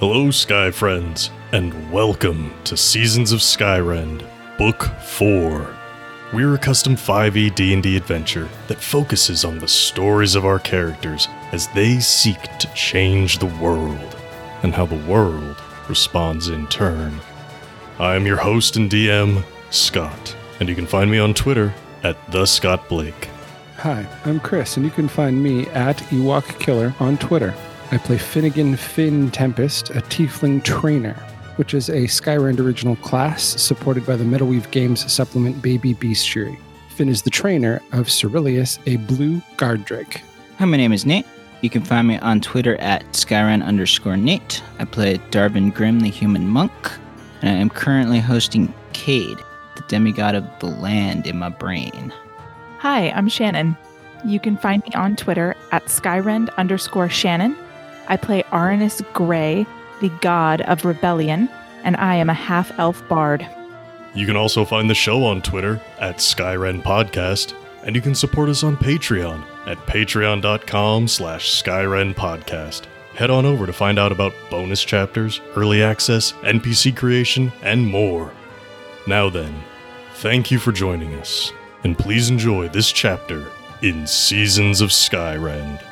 Hello, Sky Friends, and welcome to Seasons of Skyrend, Book 4. We're a custom 5e D&D adventure that focuses on the stories of our characters as they seek to change the world, and how the world responds in turn. I am your host and DM, Scott, and you can find me on Twitter at the Scott Blake. Hi, I'm Chris, and you can find me at Ewok Killer on Twitter. I play Finnegan Finn Tempest, a Tiefling Trainer, which is a Skyrend original class supported by the Metalweave Games supplement Baby Bestiary. Finn is the trainer of Cerilius, a blue guard drake. Hi, my name is Nate. You can find me on Twitter at Skyrend underscore Nate. I play Darvin Grimm, the human monk, and I am currently hosting Cade, the demigod of the land in my brain. Hi, I'm Shannon. You can find me on Twitter at Skyrend underscore Shannon. I play Aranus Grey, the god of rebellion, and I am a half elf bard. You can also find the show on Twitter at Skyrend Podcast, and you can support us on Patreon at patreon.com slash Skyrend Podcast. Head on over to find out about bonus chapters, early access, NPC creation, and more. Now then, thank you for joining us, and please enjoy this chapter in Seasons of Skyrend.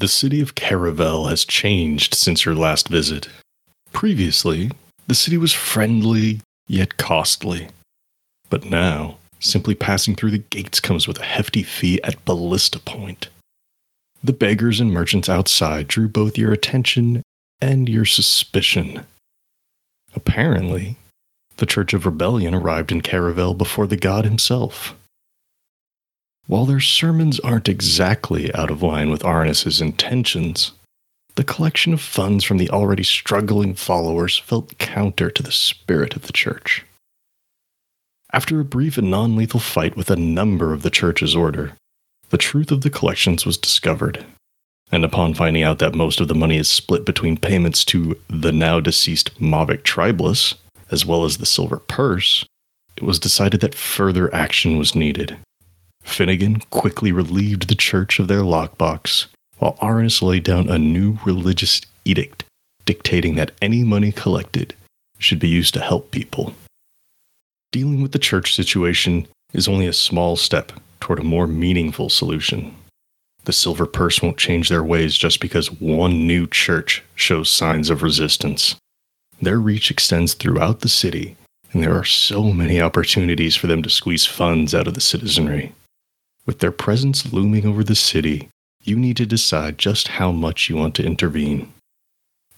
The city of Caravel has changed since your last visit. Previously, the city was friendly yet costly. But now, simply passing through the gates comes with a hefty fee at ballista point. The beggars and merchants outside drew both your attention and your suspicion. Apparently, the Church of Rebellion arrived in Caravel before the god himself. While their sermons aren't exactly out of line with Arnis's intentions, the collection of funds from the already struggling followers felt counter to the spirit of the church. After a brief and non lethal fight with a number of the church's order, the truth of the collections was discovered. And upon finding out that most of the money is split between payments to the now deceased Mavic Tribulus, as well as the Silver Purse, it was decided that further action was needed. Finnegan quickly relieved the church of their lockbox, while Arnis laid down a new religious edict dictating that any money collected should be used to help people. Dealing with the church situation is only a small step toward a more meaningful solution. The silver purse won't change their ways just because one new church shows signs of resistance. Their reach extends throughout the city, and there are so many opportunities for them to squeeze funds out of the citizenry. With their presence looming over the city, you need to decide just how much you want to intervene.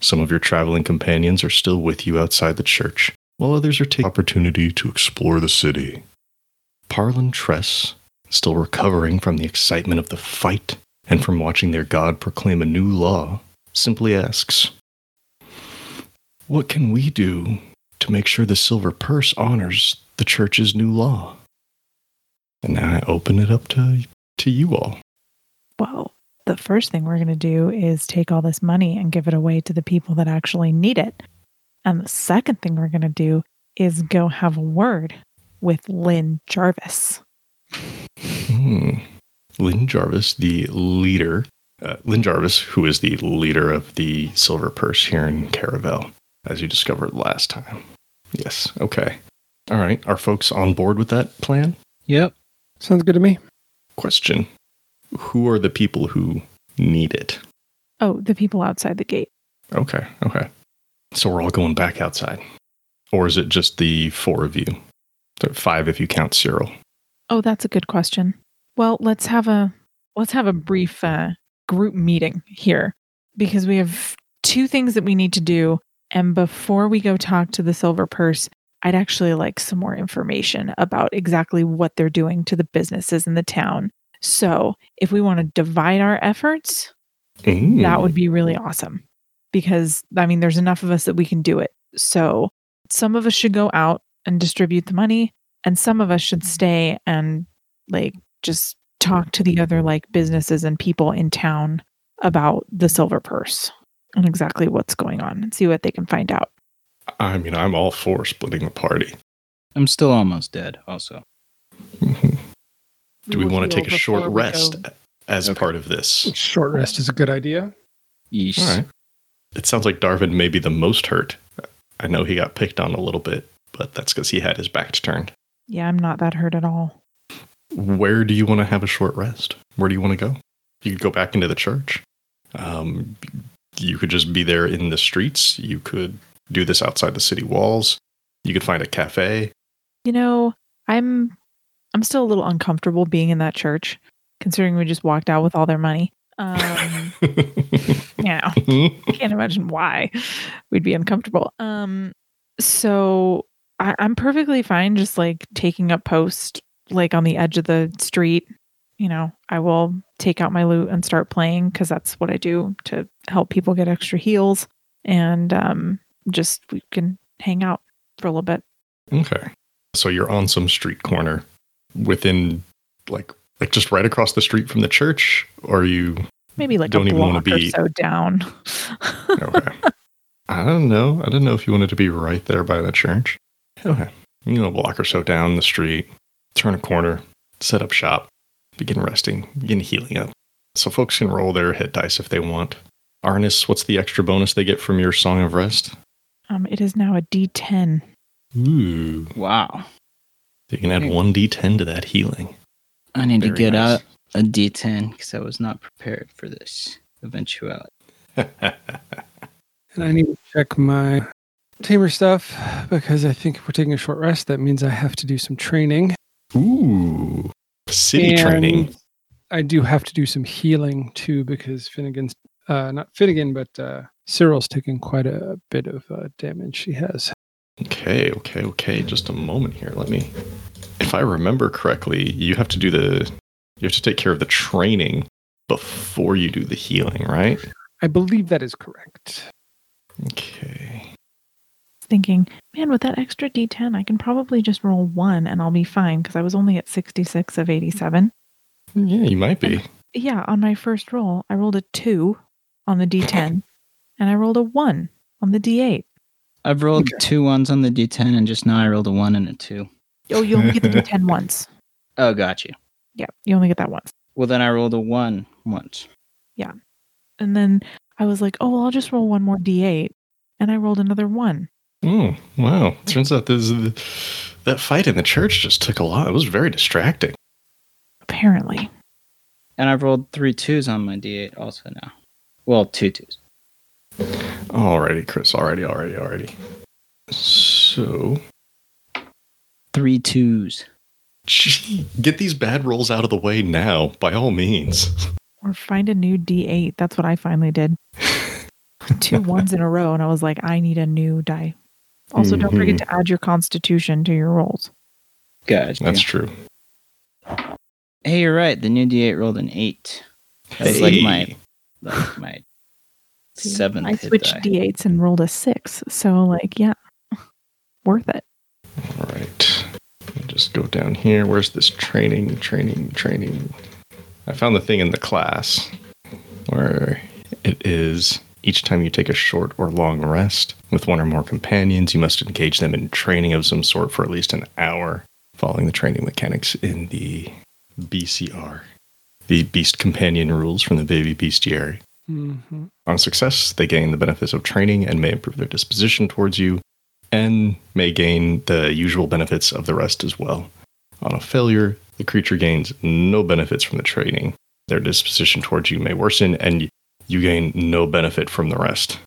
Some of your traveling companions are still with you outside the church, while others are taking the opportunity to explore the city. Parlin Tress, still recovering from the excitement of the fight and from watching their god proclaim a new law, simply asks, What can we do to make sure the silver purse honors the church's new law? And now I open it up to, to you all. Well, the first thing we're going to do is take all this money and give it away to the people that actually need it. And the second thing we're going to do is go have a word with Lynn Jarvis. Hmm. Lynn Jarvis, the leader, uh, Lynn Jarvis, who is the leader of the Silver Purse here in Caravel, as you discovered last time. Yes, okay. All right, are folks on board with that plan? Yep. Sounds good to me. Question Who are the people who need it? Oh, the people outside the gate. Okay, okay. So we're all going back outside. Or is it just the four of you? The five if you count Cyril. Oh, that's a good question. Well, let's have a let's have a brief uh, group meeting here because we have two things that we need to do. And before we go talk to the silver purse, I'd actually like some more information about exactly what they're doing to the businesses in the town. So, if we want to divide our efforts, Ooh. that would be really awesome because I mean, there's enough of us that we can do it. So, some of us should go out and distribute the money, and some of us should stay and like just talk to the other like businesses and people in town about the silver purse and exactly what's going on and see what they can find out. I mean, I'm all for splitting the party. I'm still almost dead, also. Do we will want to take a short rest as Okay. part of this? Short rest is a good idea. Yeesh. All right. It sounds like Darvin may be the most hurt. I know he got picked on a little bit, but that's because he had his back turned. Yeah, I'm not that hurt at all. Where do you want to have a short rest? Where do you want to go? You could go back into the church. Um, you could just be there in the streets. You could do this outside the city walls. You could find a cafe. You know, I'm I'm still a little uncomfortable being in that church, considering we just walked out with all their money. Um, yeah, I can't imagine why we'd be uncomfortable. Um, so I, I'm perfectly fine just like taking up post like on the edge of the street. You know, I will take out my lute and start playing because that's what I do to help people get extra heals, and um, just we can hang out for a little bit. Okay. So you're on some street corner within like like just right across the street from the church or are you Maybe like Don't a even wanna be- so down. okay. I don't know. I didn't know if you wanted to be right there by the church. Okay. You know, a block or so down the street, turn a corner, set up shop, begin resting, begin healing up. So folks can roll their hit dice if they want. Arnis, what's the extra bonus they get from your Song of Rest? Um, it is now a D10. Ooh. Wow. You can add one d10 to that healing. I need to Very get nice. out a D10 because I was not prepared for this eventuality. And I need to check my tamer stuff because I think if we're taking a short rest, that means I have to do some training. Ooh. City And training. I do have to do some healing too because Finnegan's uh, not Finnegan, but uh, Cyril's taking quite a bit of uh, damage. She has. Okay, okay, okay. Just a moment here. Let me. If I remember correctly, you have to do the. You have to take care of the training before you do the healing, right? I believe that is correct. Okay. Thinking, man, with that extra D10, I can probably just roll one and I'll be fine because I was only at 66 of 87. Yeah, you might be. Yeah, on my first roll, I rolled a two on the D10 and I rolled a one on the D8. I've rolled Okay. two ones on the D10 and just now I rolled a one and a two. Oh, you only get the D10 once. Oh, got you. Yeah, you only get that once. Well, then I rolled a one once. Yeah. And then I was like, oh, well, I'll just roll one more D8. And I rolled another one. Oh, wow. Turns out this, that fight in the church just took a lot. It was very distracting. Apparently. And I've rolled three twos on my D8 also now. Well, two twos. Alrighty, Chris. Alrighty, alrighty, alrighty. So, Three twos. gee, get these bad rolls out of the way now, by all means. Or find a new D8. That's what I finally did. Two ones in a row. And I was like, I need a new die. Also, don't forget mm-hmm. to add your constitution to your rolls. Gotcha. That's true. Hey, you're right. The new D8 rolled an eight. That's like my Hey. like my See, seventh I hit switched die. D8s and rolled a six. So, like, yeah, worth it. All right. Let me just go down here. Where's this training, training, training? I found the thing in the class where it is each time you take a short or long rest with one or more companions, you must engage them in training of some sort for at least an hour, following the training mechanics in the BCR, the Beast Companion rules from the Baby Bestiary. Hmm On success, they gain the benefits of training and may improve their disposition towards you, and may gain the usual benefits of the rest as well. On a failure, the creature gains no benefits from the training. Their disposition towards you may worsen, and you gain no benefit from the rest.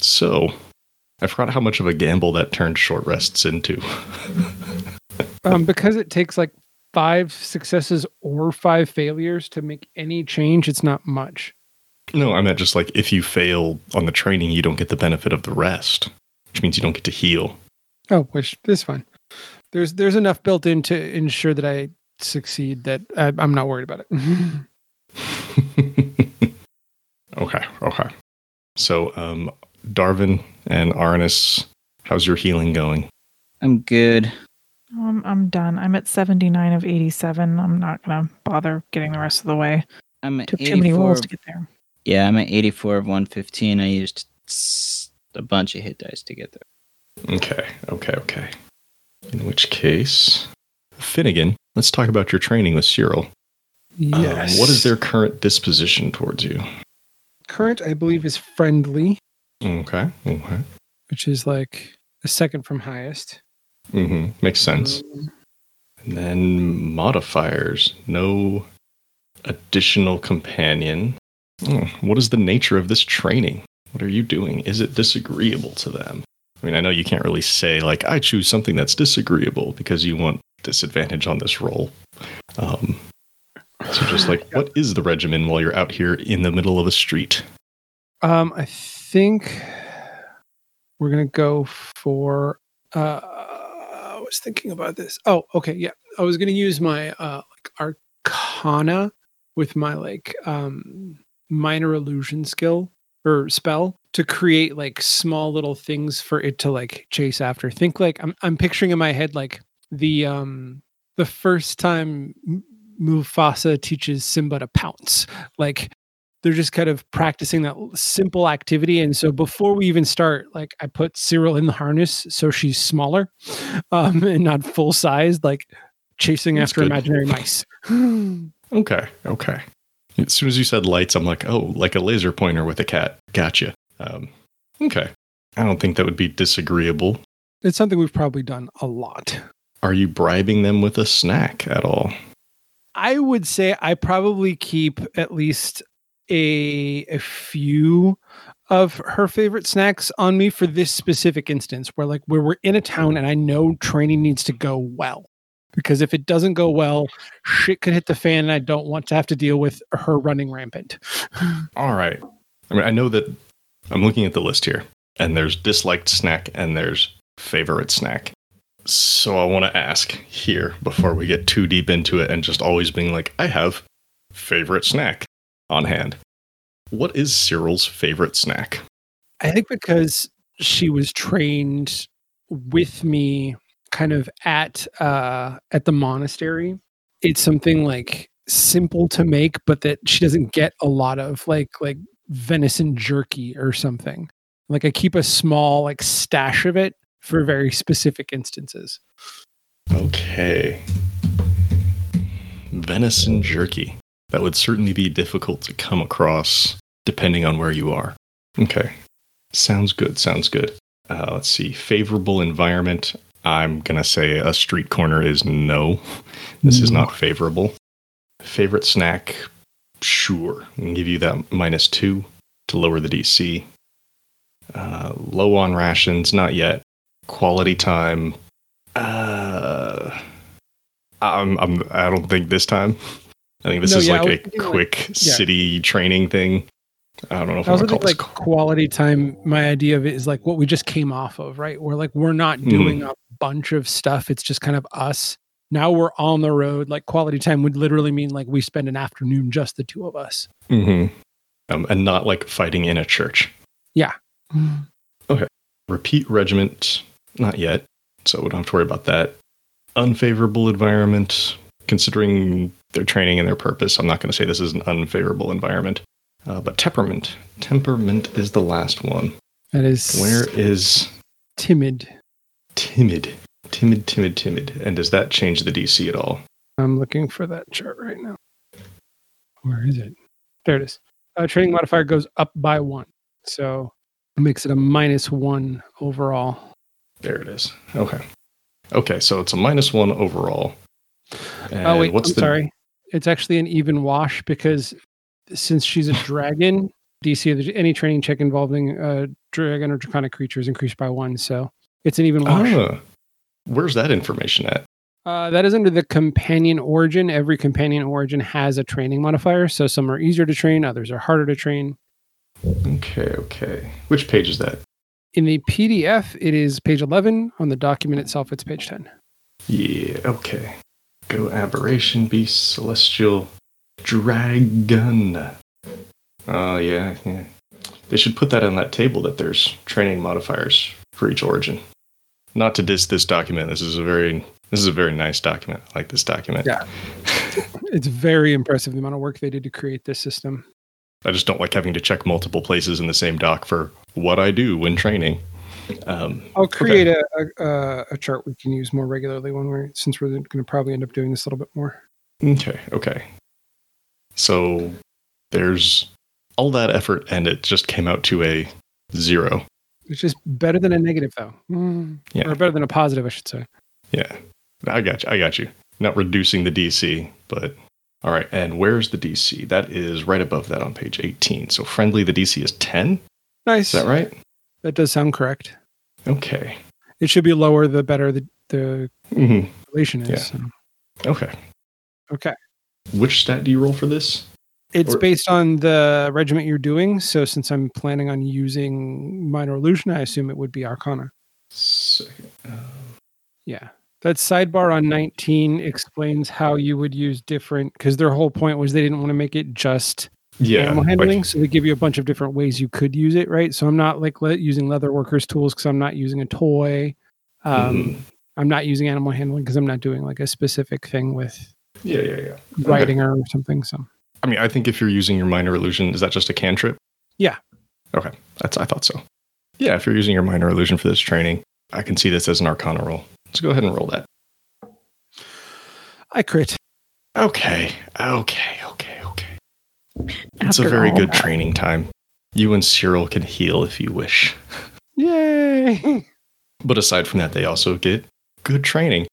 So, I forgot how much of a gamble that turned short rests into. Um, because it takes like five successes or five failures to make any change, it's not much. No, I meant just like if you fail on the training, you don't get the benefit of the rest, which means you don't get to heal. Oh, which is fine. There's there's enough built in to ensure that I succeed that I, I'm not worried about it. okay, okay. So, um, Darvin and Arnis, how's your healing going? I'm good. Um, I'm done. I'm at 79 of 87. I'm not going to bother getting the rest of the way. I'm at Took too many rolls to get there. Yeah, I'm at 84 of 115. I used a bunch of hit dice to get there. Okay, okay, okay. In which case, Finnegan, let's talk about your training with Cyril. Yes. Um, what is their current disposition towards you? current? I believe is friendly, Okay. Okay. which is like the second from highest. Mm-hmm. Makes sense. Um, And then modifiers. No additional companion. Hmm, What is the nature of this training? What are you doing? Is it disagreeable to them? I mean, I know you can't really say, like, I choose something that's disagreeable because you want disadvantage on this roll. Um, so just like, what is the regimen while you're out here in the middle of a street? Um, I think we're gonna go for. Uh, I was thinking about this. Oh, okay, yeah. I was gonna use my uh like Arcana with my like um minor illusion skill or spell to create like small little things for it to like chase after. Think like I'm I'm picturing in my head like the um the first time Mufasa teaches Simba to pounce. Like they're just kind of practicing that simple activity. And so before we even start, like I put Cyril in the harness so she's smaller um, and not full sized, like chasing That's after good. imaginary mice. Okay, okay. As soon as you said lights, I'm like, oh, like a laser pointer with a cat. Gotcha. Um, okay. I don't think that would be disagreeable. it's something we've probably done a lot. Are you bribing them with a snack at all? I would say I probably keep at least a a few of her favorite snacks on me for this specific instance where like where we're in a town and I know training needs to go well. Because if it doesn't go well, shit could hit the fan and I don't want to have to deal with her running rampant. All right. I mean, I know that I'm looking at the list here, and there's disliked snack and there's favorite snack. So I want to ask here before we get too deep into it and just always being like, I have favorite snack on hand. What is Cyril's favorite snack? I think because she was trained with me kind of at uh at the monastery, it's something like simple to make, but that she doesn't get a lot of like like venison jerky or something. Like I keep a small like stash of it for very specific instances. Okay. Venison jerky. That would certainly be difficult to come across depending on where you are. Okay. Sounds good. Sounds good. Uh, let's see. Favorable environment. I'm going to say a street corner is no. This is not favorable. Favorite snack? Sure. I give you that minus two to lower the DC. Uh, low on rations? Not yet. Quality time? Uh, I'm, I'm, I don't think this time. I think this No, is yeah, like a thinking, like- quick city training thing. I don't know if I I call think this. like quality time. My idea of it is like what we just came off of, right? We're like we're not Mhm. doing a bunch of stuff. It's just kind of us. Now we're on the road. Like quality time would literally mean like we spend an afternoon just the two of us. hmm um, and not like fighting in a church. Yeah. Okay. Repeat regiment, not yet. So we don't have to worry about that. Unfavorable environment, considering their training and their purpose. I'm not going to say this is an unfavorable environment. Uh, but temperament. Temperament is the last one. That is Where is timid. timid? Timid, timid, timid. And does that change the DC at all? I'm looking for that chart right now. Where is it? There it is. Uh, training modifier goes up by one, so it makes it a minus one overall. There it is. Okay. Okay, so it's a minus one overall. And oh wait, what's I'm the sorry. It's actually an even wash because since she's a dragon, DC any training check involving uh, dragon or draconic creature is increased by one. So it's an even wash. Ah, where's that information at? Uh, that is under the companion origin. Every companion origin has a training modifier. So some are easier to train, others are harder to train. Okay, okay. Which page is that? In the PDF, it is page 11. On the document itself, it's page 10. Yeah, okay. Go aberration, beast, celestial, dragon. Oh, yeah, yeah. They should put that on that table that there's training modifiers for each origin. Not to diss this document. This is a very this is a very nice document. I like this document. Yeah. It's very impressive the amount of work they did to create this system. I just don't like having to check multiple places in the same doc for what I do when training. Um, I'll create a, a, a chart we can use more regularly when we're since we're going to probably end up doing this a little bit more. Okay, okay. So there's all that effort, and it just came out to a zero. Which is better than a negative, though. Mm. Yeah. Or better than a positive, I should say. Yeah, I got you. I got you. Not reducing the DC, but all right. And where's the DC? That is right above that on page 18. So friendly, the DC is 10. Nice. Is that right? That does sound correct. Okay. It should be lower the better the, the hmm relation is. Yeah. so. Okay. Okay. Which stat do you roll for this? It's Or- based on the regiment you're doing. So since I'm planning on using minor illusion, I assume it would be Arcana. Second. Um, Yeah. That sidebar on 19 explains how you would use different because their whole point was they didn't want to make it just yeah. animal like- handling. so they give you a bunch of different ways you could use it, right? So I'm not like le- using leather workers tools because I'm not using a toy. Um, Mhm. I'm not using animal handling because I'm not doing like a specific thing with Yeah, yeah, yeah. writing or something. So I mean, I think if you're using your minor illusion, is that just a cantrip? Yeah. Okay. That's I thought so. Yeah, if you're using your minor illusion for this training, I can see this as an arcana roll. Let's go ahead and roll that. I crit. Okay. Okay. Okay. Okay. It's a very good that. training time. You and Cyril can heal if you wish. Yay! But aside from that, they also get good training.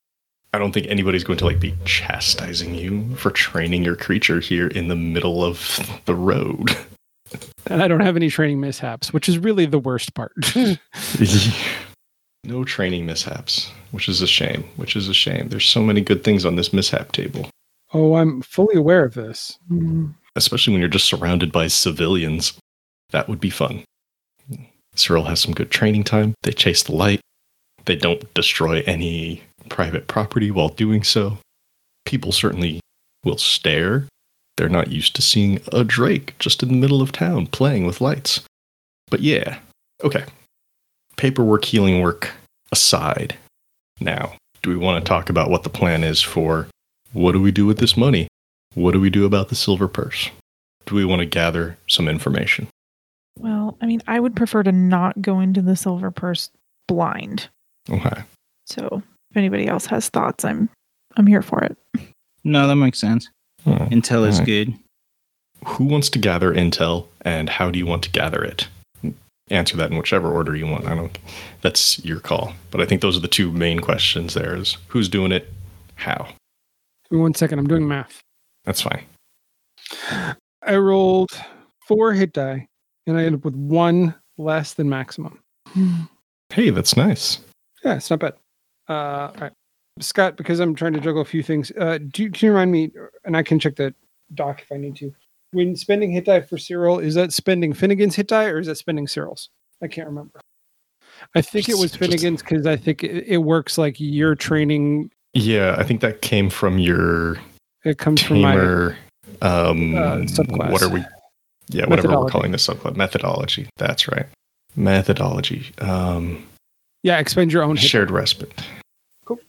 I don't think anybody's going to like be chastising you for training your creature here in the middle of the road. and I don't have any training mishaps, which is really the worst part. no training mishaps, which is a shame. Which is a shame. There's so many good things on this mishap table, oh, I'm fully aware of this. Mm. especially when you're just surrounded by civilians. That would be fun. Cyril has some good training time. They chase the light. They don't destroy any private property while doing so. People certainly will stare. They're not used to seeing a Drake just in the middle of town playing with lights. But yeah, okay. Paperwork, healing work aside. Now, do we want to talk about what the plan is for what do we do with this money? What do we do about the silver purse? Do we want to gather some information? Well, I mean, I would prefer to not go into the silver purse blind. Okay. So if anybody else has thoughts, I'm I'm here for it. No, that makes sense. Oh, Intel is Alright. good. Who wants to gather intel and how do you want to gather it? Answer that in whichever order you want. I don't that's your call. But I think those are the two main questions there is who's doing it, how. Give me one second. I'm doing math. That's fine. I rolled four hit die, and I ended up with one less than maximum. Hmm. Hey, that's nice. Yeah, it's not bad. Uh, all right, Scott, because I'm trying to juggle a few things. Uh, do you, can you remind me, and I can check the doc if I need to. When spending hit die for Cyril, is that spending Finnegan's hit die or is that spending Cyril's? I can't remember. I think it was Finnegan's because I think it, it works like your training. Yeah, I think that came from your It comes from my um uh, subclass. what are we yeah whatever we're calling this subclass methodology that's right methodology um yeah. Expend your own hit. shared respite Cool.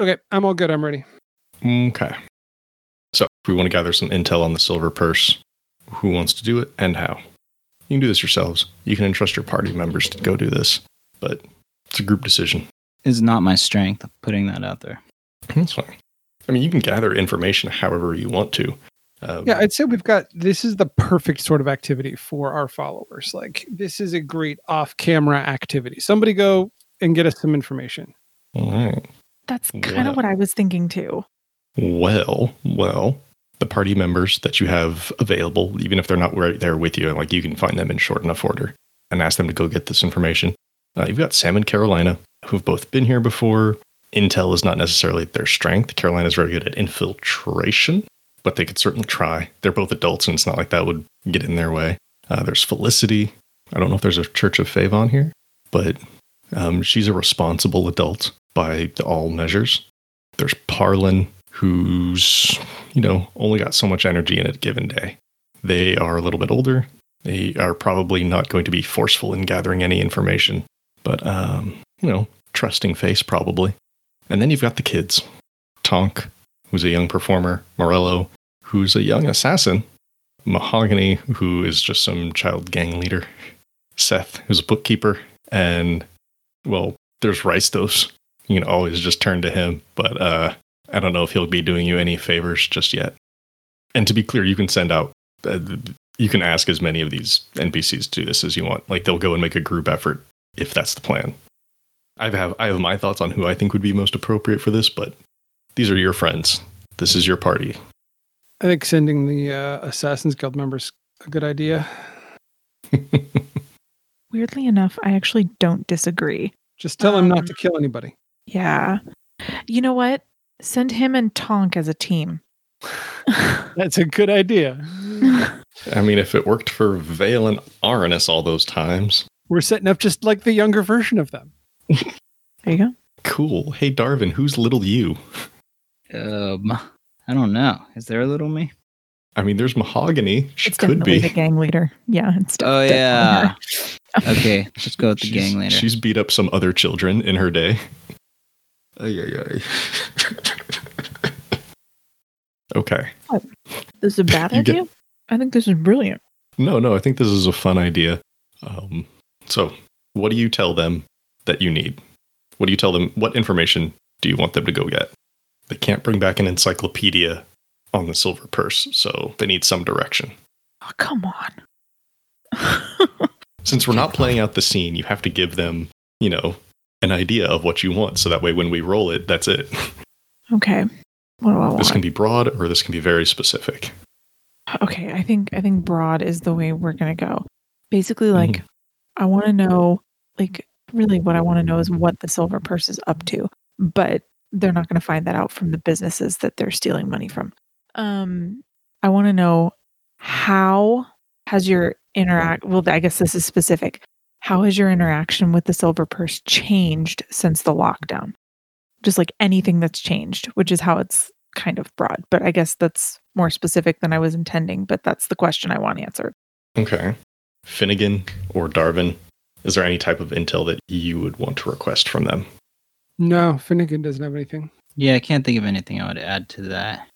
Okay, I'm all good. I'm ready. okay so if we want to gather some intel on the silver purse who wants to do it and how you can do this yourselves you can entrust your party members to go do this but it's a group decision Is not my strength. Putting that out there. that's fine i mean you can gather information however you want to um, Yeah, I'd say we've got this is the perfect sort of activity for our followers. Like this is a great off-camera activity. Somebody go and get us some information. all right That's kind Well. of what I was thinking too. Well, well, the party members that you have available, even if they're not right there with you, and like you can find them in short enough order and ask them to go get this information. Uh, you've got Sam and Carolina, who've both been here before. Intel is not necessarily their strength. Carolina's very good at infiltration, but they could certainly try. They're both adults, and it's not like that would get in their way. Uh, there's Felicity. I don't know if there's a Church of Favon here, but um, she's a responsible adult by all measures. There's Parlin, who's, you know, only got so much energy in a given day. They are a little bit older. They are probably not going to be forceful in gathering any information, but, um, you know, trusting face probably. And then you've got the kids Tonk, who's a young performer, Morello, who's a young assassin, Mahogany, who is just some child gang leader, Seth, who's a bookkeeper, and, well, there's Ristos. You can always just turn to him, but uh, I don't know if he'll be doing you any favors just yet. And to be clear, you can send out, uh, you can ask as many of these NPCs to do this as you want. Like they'll go and make a group effort if that's the plan. I have I have my thoughts on who I think would be most appropriate for this, but these are your friends. This is your party. I think sending the uh, Assassin's Guild members a good idea. Weirdly enough, I actually don't disagree. Just tell him not Um, to kill anybody. Yeah. You know what? Send him and Tonk as a team. That's a good idea. I mean, if it worked for Vale and Aranus all those times, We're setting up just like the younger version of them. There you go. cool. Hey, Darvin, who's little you? Um, I don't know. Is there a little me? I mean, there's Mahogany. She It's could definitely be. the gang leader. Yeah, it's Oh definitely yeah. her. Okay, let's go with the she's, gang leader. She's beat up some other children in her day. Ay, ay, ay. okay. This is a bad You get- idea. I think this is brilliant. No, no, I think this is a fun idea. Um, so, what do you tell them that you need? What do you tell them? What information do you want them to go get? They can't bring back an encyclopedia on the silver purse, so they need some direction. Oh, come on. Since we're not playing out the scene, you have to give them, you know, an idea of what you want. So that way, when we roll it, that's it. okay. What do I want? This can be broad or this can be very specific. okay i think i think broad is the way we're going to go basically like i want to know like really what i want to know is what the silver purse is up to but they're not going to find that out from the businesses that they're stealing money from um i want to know how has your interact well i guess this is specific how has your interaction with the silver purse changed since the lockdown just like anything that's changed which is how it's kind of broad but i guess that's more specific than i was intending but that's the question i want answered Okay. Finnegan or Darvin, is there any type of intel that you would want to request from them? No, Finnegan doesn't have anything. yeah, I can't think of anything I would add to that.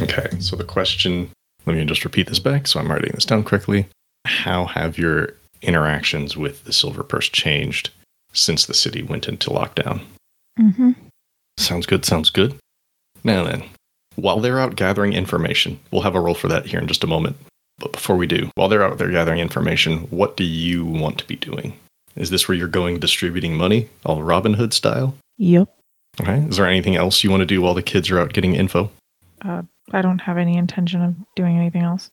Okay, so the question, let me just repeat this back so I'm writing this down quickly. How have your interactions with the Silver Purse changed since the city went into lockdown? mm-hmm. Sounds good, sounds good. Now then, while they're out gathering information, we'll have a roll for that here in just a moment. But before we do, while they're out there gathering information, what do you want to be doing? Is this where you're going distributing money, all Robin Hood style? yep Okay. Is there anything else you want to do while the kids are out getting info? uh, i don't have any intention of doing anything else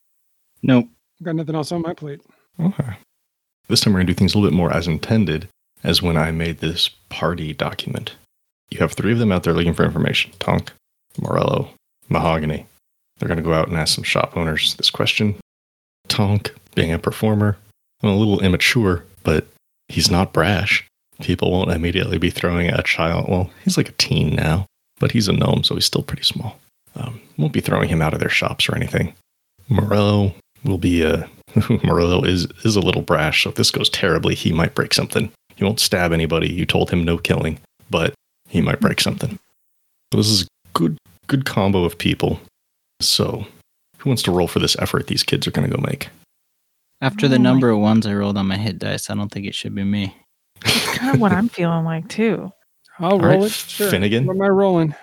Got nothing else on my plate. Okay. This time we're going to do things a little bit more as intended as when I made this party document. You have three of them out there looking for information Tonk, Morello, Mahogany. They're going to go out and ask some shop owners this question. Tonk, being a performer, I'm a little immature, but he's not brash. People won't immediately be throwing at a child. Well, he's like a teen now, but he's a gnome, so he's still pretty small. Um, won't be throwing him out of their shops or anything. Morello will be uh, a Morello is is a little brash, so if this goes terribly, he might break something. He won't stab anybody. You told him no killing, but he might break something. So this is a good good combo of people. So who wants to roll for this effort these kids are gonna go make? After the Oh number of ones I rolled on my hit dice, I don't think it should be me. kind of what i'm feeling like too I'll All roll right, it. Sure. Finnegan. What am I rolling?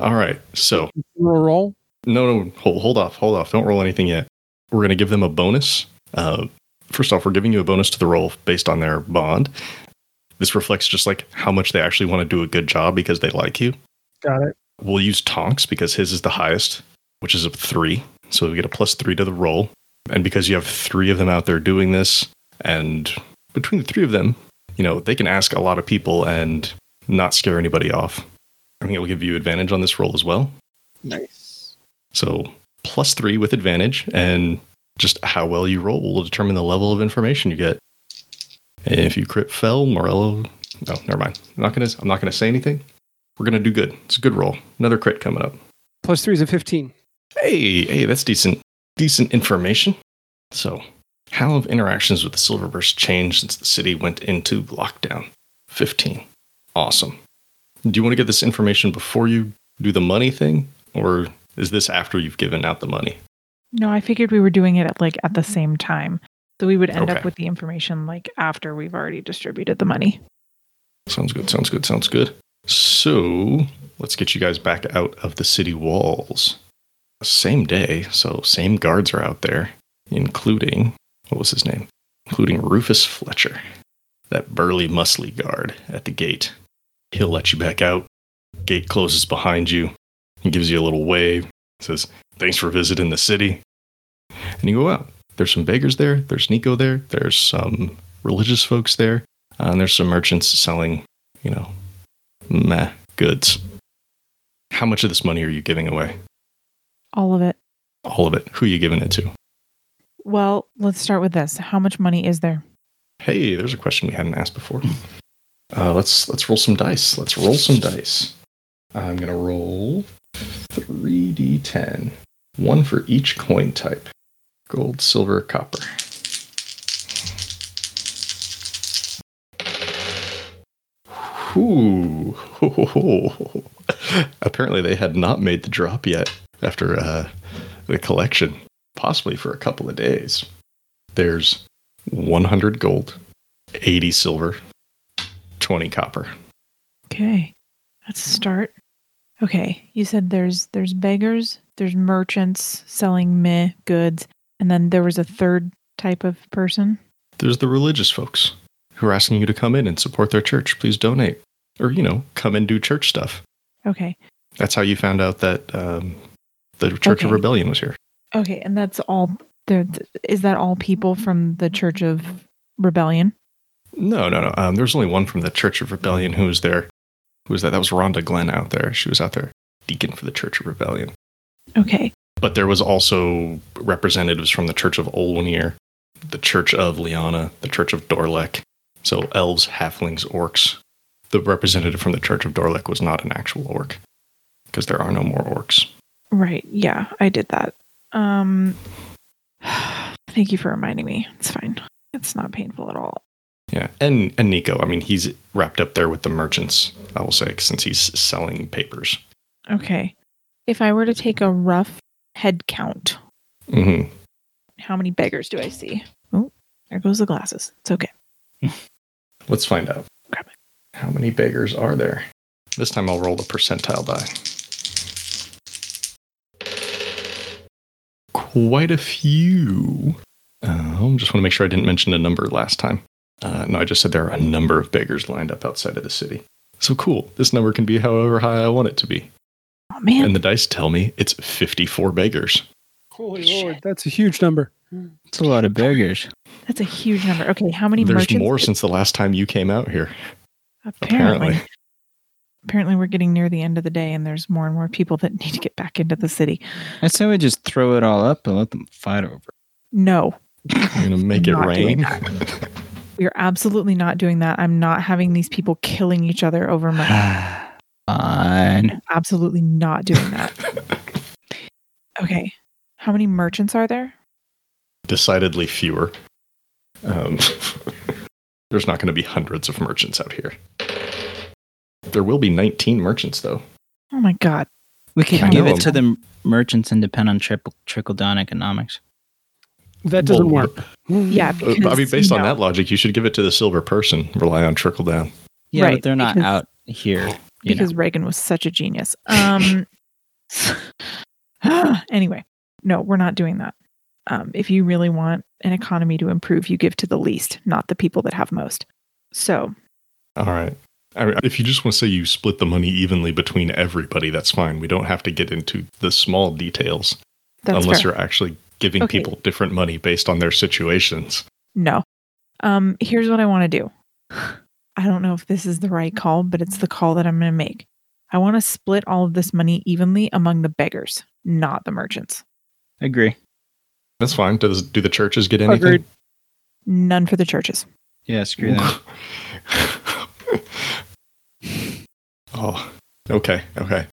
All right. So You roll? no no hold, hold off, hold off. Don't roll anything yet. We're gonna give them a bonus. Uh first off, we're giving you a bonus to the roll based on their bond. This reflects just like how much they actually want to do a good job because they like you. Got it. We'll use Tonks because his is the highest, which is a three. So we get a plus three to the roll. And because you have three of them out there doing this, and between the three of them, you know, they can ask a lot of people and not scare anybody off. I think it will give you advantage on this roll as well. Nice. So plus three with advantage, and just how well you roll will determine the level of information you get. And if you crit fell, Morello, no, never mind. I'm not gonna. I'm not gonna say anything. We're gonna do good. It's a good roll. Another crit coming up. Plus three is a 15. Hey, hey, that's decent. Decent information. So, how have interactions with the Silver Purse changed since the city went into lockdown? 15. Awesome. Do you want to get this information before you do the money thing, or is this after you've given out the money? no i figured we were doing it at like at the same time so we would end Okay. up with the information like after we've already distributed the money Sounds good. Sounds good. Sounds good. So let's get you guys back out of the city walls. same day, so same guards are out there, including what was his name? Including Rufus Fletcher, that burly, muscly guard at the gate. He'll let you back out. Gate closes behind you. He gives you a little wave. Says, "Thanks for visiting the city." And you go out. There's some beggars there. There's Nico there. There's some religious folks there, uh, and there's some merchants selling, you know, meh goods. How much of this money are you giving away? All of it. All of it. Who are you giving it to? Well, let's start with this. How much money is there? Hey, there's a question we hadn't asked before. Uh, let's let's roll some dice. Let's roll some dice. I'm gonna roll three d10, one for each coin type: gold, silver, copper. Ooh. Apparently, they had not made the drop yet after uh, the collection, possibly for a couple of days. There's 100 gold, 80 silver, 20 copper. Okay. Let's start. Okay. You said there's there's beggars, there's merchants selling meh goods, and then there was a third type of person. There's the religious folks who are asking you to come in and support their church. Please donate. Or, you know, come and do church stuff. Okay. That's how you found out that um, the Church of Rebellion was here. Okay, and that's all there is that all people from the Church of Rebellion? No, no, no. Um, there's only one from the Church of Rebellion who was there. Who was that? That was Rhonda Glenn out there. She was out there, deacon for the Church of Rebellion. Okay. But there was also representatives from the Church of Olwenir, the Church of Liana, the Church of Dorlek. So elves, halflings, orcs. The representative from the Church of Dorlek was not an actual orc, because there are no more orcs. Right. Yeah, I did that. Um Thank you for reminding me. It's fine. It's not painful at all. Yeah, and and Nico. I mean, he's wrapped up there with the merchants. I will say, since he's selling papers. Okay. If I were to take a rough head count, hmm how many beggars do I see? Oh, there goes the glasses. It's okay. Let's find out. Grab How many beggars are there? This time I'll roll the percentile die. Quite a few. Um, just want to make sure I didn't mention a number last time. Uh, no, I just said there are a number of beggars lined up outside of the city. So cool. This number can be however high I want it to be. Oh man. And the dice tell me it's 54 beggars. Holy Shit. Lord, that's a huge number. It's a lot of beggars. That's a huge number. Okay, how many There's merchants? more since the last time you came out here. apparently. apparently. Apparently we're getting near the end of the day and there's more and more people that need to get back into the city. I say we just throw it all up and let them fight over. it. No. You're going to make it rain. We are absolutely not doing that. I'm not having these people killing each other over money. Fine. absolutely not doing that. Okay. How many merchants are there? Decidedly fewer. Um, there's not going to be hundreds of merchants out here. There will be 19 merchants, though. Oh my god. We could I give know. it to the merchants and depend on triple, trickle down economics. That doesn't Well, work. Yeah, Uh, because I mean, based on no. that logic, you should give it to the silver person. Rely on trickle down. Yeah, Right, but they're not because- out here. You because Reagan was such a genius. Um anyway, no, we're not doing that. Um, if you really want an economy to improve, you give to the least, not the people that have most. So All right. I mean, if you just want to say you split the money evenly between everybody, that's fine. We don't have to get into the small details that's unless fair. you're actually giving Okay. people different money based on their situations. No. Um, here's what I want to do. I don't know if this is the right call, but it's the call that I'm going to make. I want to split all of this money evenly among the beggars, not the merchants. know. Agree. That's fine. Does do the churches get anything? Agreed. None for the churches. Yeah, screw them. oh, okay, okay.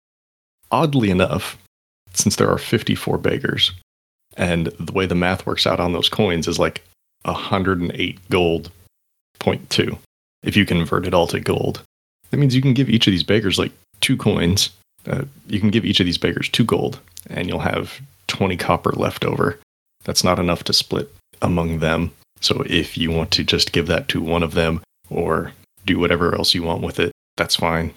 Oddly enough, since there are 54 beggars, and the way the math works out on those coins is like 108 gold, point two. If you convert it all to gold, that means you can give each of these beggars like two coins. Uh, you can give each of these beggars two gold, and you'll have 20 copper left over. That's not enough to split among them. So if you want to just give that to one of them or do whatever else you want with it, that's fine.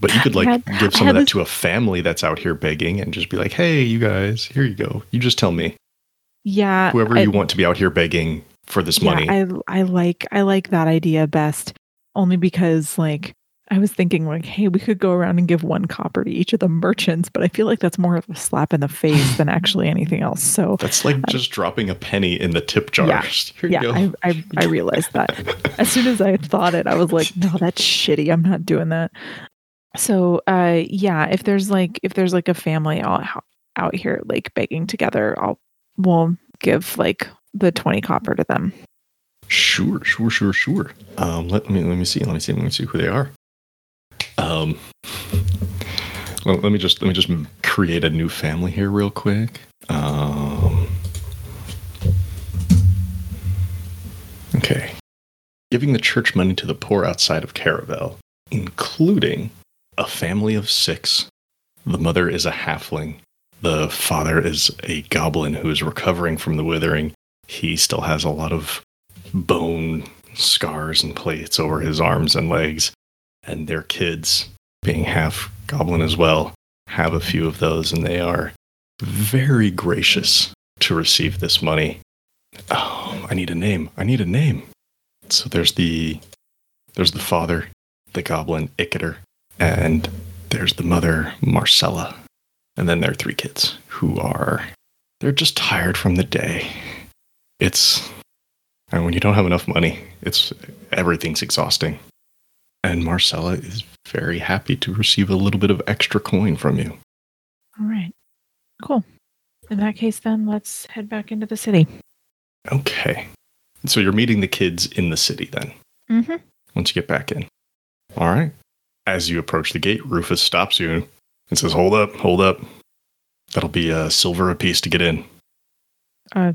But you could like had- give some of that this- to a family that's out here begging and just be like, hey, you guys, here you go. You just tell me. Yeah. Whoever I- you want to be out here begging for this yeah, money. I I like I like that idea best only because like I was thinking like, hey, we could go around and give one copper to each of the merchants, but I feel like that's more of a slap in the face than actually anything else. So that's like um, just dropping a penny in the tip jar. Yeah. Here yeah, go. I, I I realized that. as soon as I thought it, I was like, no, that's shitty. I'm not doing that. So, uh, yeah, if there's like if there's like a family all out here like begging together, I'll we'll give like the twenty copper to them. Sure, sure, sure, sure. Um, let me let me see. Let me see. Let me see who they are. Um, well, let me just let me just create a new family here real quick. Um, okay, giving the church money to the poor outside of Caravel, including a family of six. The mother is a halfling. The father is a goblin who is recovering from the withering. He still has a lot of bone scars and plates over his arms and legs, and their kids, being half goblin as well, have a few of those, and they are very gracious to receive this money. Oh, I need a name. I need a name. So there's the there's the father, the goblin Icketer, and there's the mother Marcella, and then there are three kids who are they're just tired from the day. It's and when you don't have enough money, it's everything's exhausting. And Marcella is very happy to receive a little bit of extra coin from you. All right, cool. In that case, then let's head back into the city. Okay. So you're meeting the kids in the city then, Mm-hmm. once you get back in. All right. As you approach the gate, Rufus stops you and says, Hold up, hold up. That'll be a silver apiece to get in. Uh,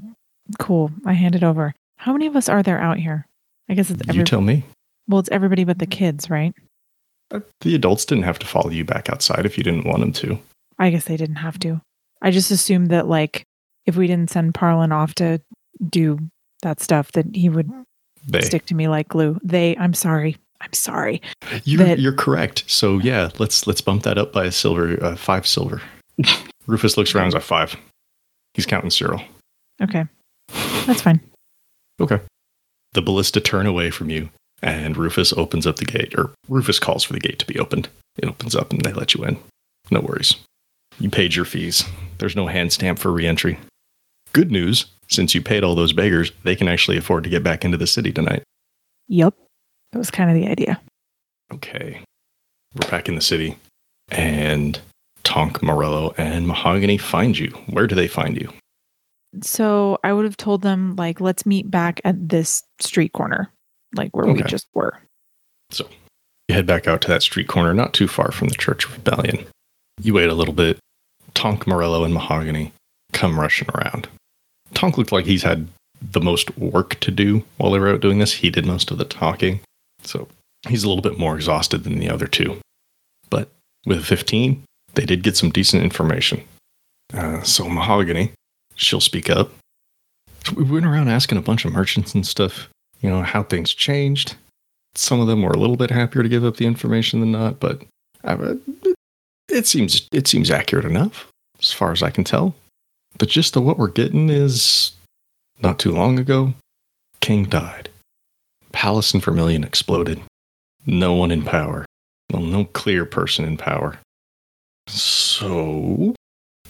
cool. I hand it over. How many of us are there out here? I guess it's every. You tell me. well, it's everybody but the kids, right? Uh, The adults didn't have to follow you back outside if you didn't want them to. I guess they didn't have to. I just assumed that like if we didn't send Parlin off to do that stuff, that he would They. stick to me like glue. They. I'm sorry. I'm sorry. You're, that- you're correct. So yeah, let's let's bump that up by a silver, uh, five silver. Rufus looks around. Like five. He's counting Cyril. Okay, that's fine. Okay. The ballista turn away from you, and Rufus opens up the gate, or Rufus calls for the gate to be opened. It opens up, and they let you in. No worries. You paid your fees. There's no hand stamp for reentry. Good news, since you paid all those beggars, they can actually afford to get back into the city tonight. Yep, that was kind of the idea. Okay. We're back in the city, and Tonk, Morello, and Mahogany find you. Where do they find you? So I would have told them like, let's meet back at this street corner, like where we just were. So you head back out to that street corner, not too far from the Church of Rebellion. You wait a little bit. Tonk, Morello, and Mahogany come rushing around. Tonk looked like he's had the most work to do while they were out doing this. He did most of the talking. So he's a little bit more exhausted than the other two. But with 15, they did get some decent information. Uh, so Mahogany, she'll speak up. So we went around asking a bunch of merchants and stuff, you know, how things changed some of them were a little bit happier to give up the information than not, but uh, it, it seems it seems accurate enough as far as I can tell. The gist of what we're getting is not too long ago, King died. Palace and Vermilion exploded. No one in power. Well, no clear person in power. So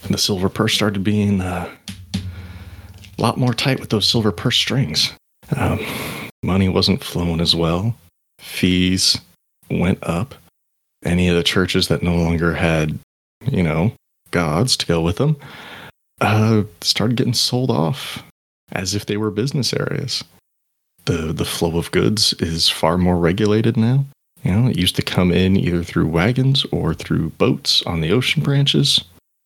the silver purse started being uh, a lot more tight with those silver purse strings. Um, money wasn't flowing as well fees went up. Any of the churches that no longer had, you know, gods to go with them, uh, started getting sold off as if they were business areas. The the flow of goods is far more regulated now. You know, it used to come in either through wagons or through boats on the ocean branches,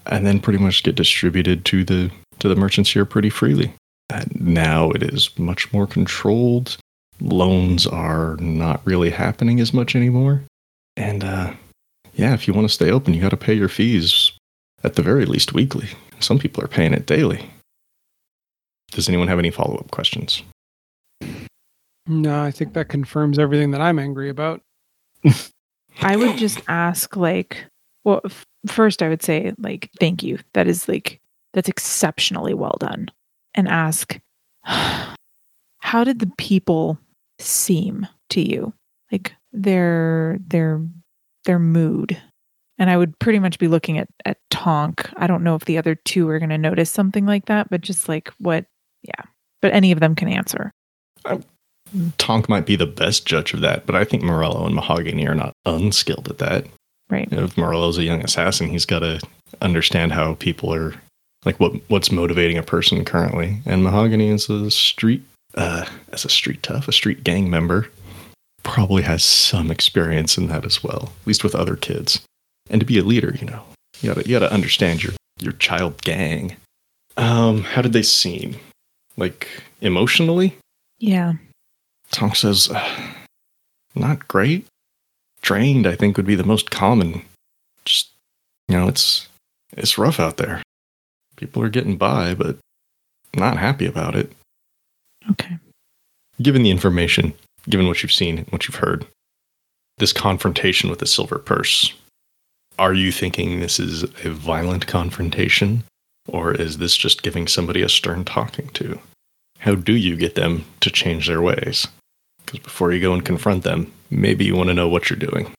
and then pretty much get distributed to the to the merchants here pretty freely. And now it is much more controlled loans are not really happening as much anymore. And uh, yeah, if you want to stay open, you got to pay your fees at the very least weekly. Some people are paying it daily. Does anyone have any follow up questions? No, I think that confirms everything that I'm angry about. I would just ask, like, well, f- first I would say, like, thank you. That is like, that's exceptionally well done. And ask, how did the people seem to you? Like their their their mood. And I would pretty much be looking at at Tonk. I don't know if the other two are going to notice something like that, but just like what, yeah. But any of them can answer. Tonk might be the best judge of that, but I think Morello and Mahogany are not unskilled at that. Right. If Morello's a young assassin, he's got to understand how people are, like what what's motivating a person currently. And Mahogany is a street, uh, as a street tough, a street gang member, probably has some experience in that as well, at least with other kids. And to be a leader, you know, you gotta you gotta understand your your child gang. Um, how did they seem? Like emotionally? Yeah. Tonk says, uh, not great. Drained, I think, would be the most common. Just, you know, it's it's rough out there. People are getting by, but not happy about it. Okay. Given the information, given what you've seen, what you've heard, this confrontation with the silver purse, are you thinking this is a violent confrontation? Or is this just giving somebody a stern talking to? How do you get them to change their ways? Because before you go and confront them, maybe you want to know what you're doing.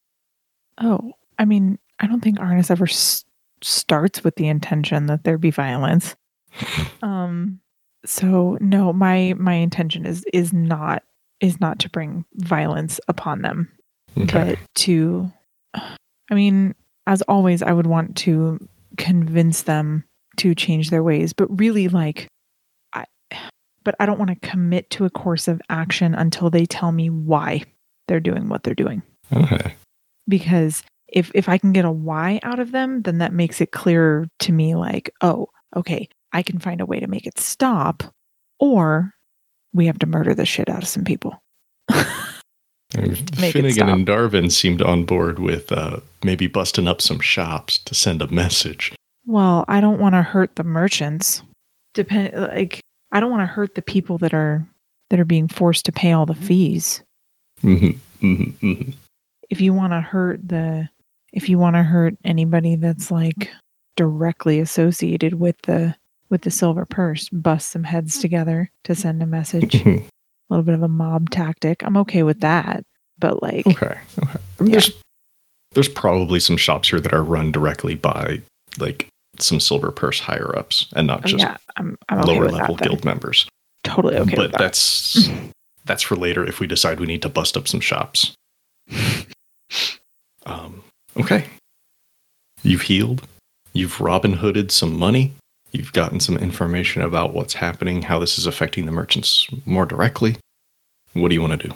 Oh, I mean, I don't think Arnis ever s- starts with the intention that there be violence. um, so no, my my intention is is not is not to bring violence upon them, Okay. but to, I mean, as always, I would want to convince them to change their ways, but really, like, but I don't want to commit to a course of action until they tell me why they're doing what they're doing Okay. because if if I can get a why out of them, then that makes it clearer to me like, oh, okay, I can find a way to make it stop or we have to murder the shit out of some people. Finnegan and Darvin seemed on board with uh, maybe busting up some shops to send a message. well, I don't want to hurt the merchants. Depend like I don't want to hurt the people that are that are being forced to pay all the fees. hmm hmm hmm If you want to hurt the if you want to hurt anybody that's like directly associated with the with the silver purse, bust some heads together to send a message. a little bit of a mob tactic. I'm okay with that. But like Okay. okay. I mean, There's there's probably some shops here that are run directly by like some silver purse higher ups and not oh, just yeah, I'm I'm lower with level that. guild members. Totally okay but that. that's that's for later if we decide we need to bust up some shops. Um, okay. You've healed. You've Robin Hooded some money. You've gotten some information about what's happening, how this is affecting the merchants more directly. What do you want to do?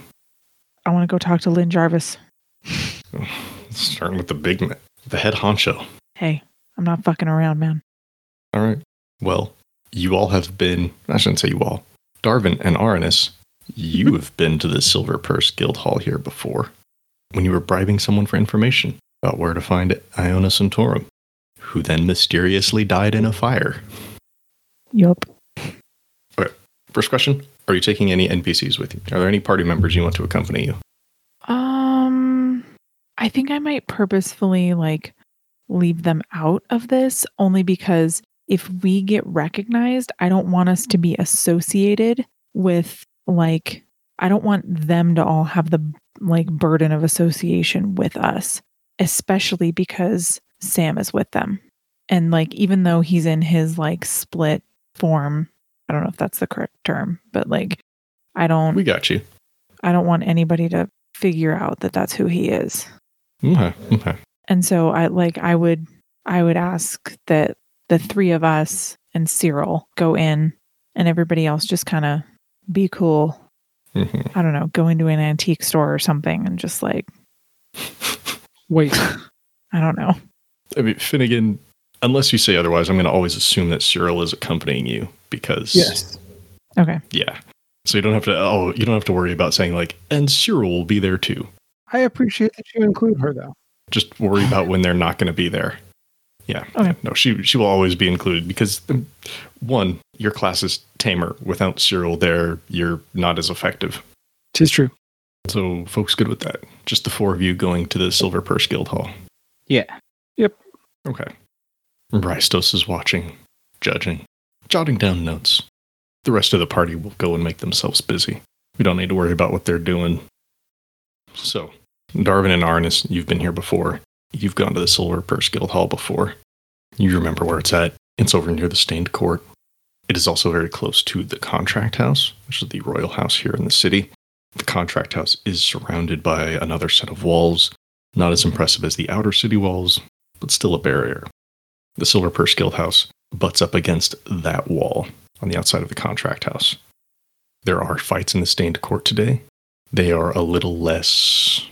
I want to go talk to Lynn Jarvis. Starting with the big man, the head honcho. Hey, I'm not fucking around, man. All right. Well, you all have been, I shouldn't say you all, Darvin and Aranus, you have been to the Silver Purse Guild Hall here before when you were bribing someone for information about where to find Iona Santorum, who then mysteriously died in a fire. Yup. First question Are you taking any NPCs with you? Are there any party members you want to accompany you? Um I think I might purposefully like leave them out of this only because if we get recognized, I don't want us to be associated with like I don't want them to all have the like burden of association with us, especially because Sam is with them. And like even though he's in his like split form, I don't know if that's the correct term, but like I don't We got you. I don't want anybody to figure out that that's who he is. Okay. Okay. And so I like I would I would ask that the three of us and Cyril go in and everybody else just kind of be cool. Mhm. I don't know, go into an antique store or something and just like Wait, I don't know. I mean, Finnegan, unless you say otherwise, I'm going to always assume that Cyril is accompanying you because yes. Okay. Yeah. So you don't have to. Oh, you don't have to worry about saying like, and Cyril will be there too. I appreciate that you include her, though. Just worry about when they're not going to be there. Yeah. Okay. No, she she will always be included because one, your class is tamer. Without Cyril there, you're not as effective. Tis true. So, folks, good with that. Just the four of you going to the Silver Purse Guild Hall. Yeah. Yep. Okay. Rystos is watching, judging, jotting down notes. The rest of the party will go and make themselves busy. We don't need to worry about what they're doing. So, Darvin and Arnis, you've been here before. You've gone to the Silver Purse Guild Hall before. You remember where it's at. It's over near the Stained Court. It is also very close to the Contract House, which is the royal house here in the city. The Contract House is surrounded by another set of walls, not as impressive as the outer city walls, but still a barrier. The Silver Purse Guild House butts up against that wall on the outside of the Contract House. There are fights in the Stained Court today. They are a little less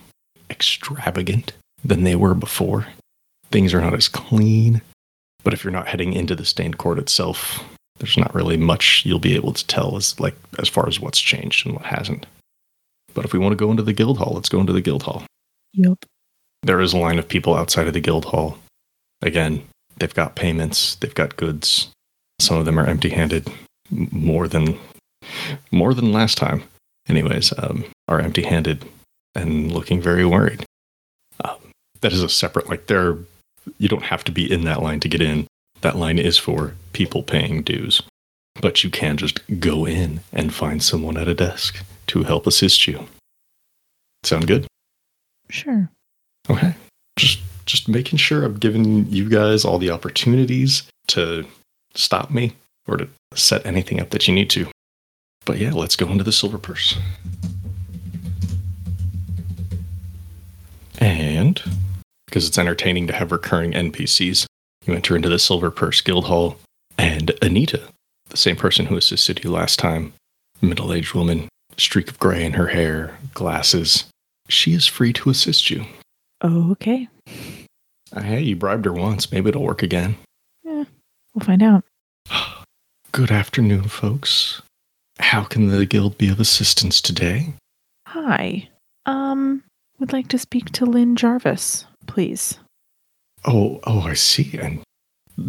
extravagant than they were before. Things are not as clean, but if you're not heading into the Stained Court itself, there's not really much you'll be able to tell as like as far as what's changed and what hasn't. But if we want to go into the guild hall, let's go into the guild hall. Yep. There is a line of people outside of the guild hall. Again, they've got payments, they've got goods. Some of them are empty-handed, more than more than last time. Anyways, um, are empty-handed and looking very worried. Um, that is a separate like there. You don't have to be in that line to get in. That line is for people paying dues, but you can just go in and find someone at a desk to help assist you. Sound good? Sure. Okay. Just just making sure I've given you guys all the opportunities to stop me or to set anything up that you need to. But yeah, let's go into the silver purse. And because it's entertaining to have recurring NPCs, you enter into the Silver Purse Guild Hall, and Anita, the same person who assisted you last time, middle aged woman, streak of gray in her hair, glasses, she is free to assist you. Okay. Uh, Hey, you bribed her once. Maybe it'll work again. Yeah, we'll find out. Good afternoon, folks. How can the guild be of assistance today? Hi. Um, would like to speak to Lynn Jarvis, please. Oh, oh, I see. And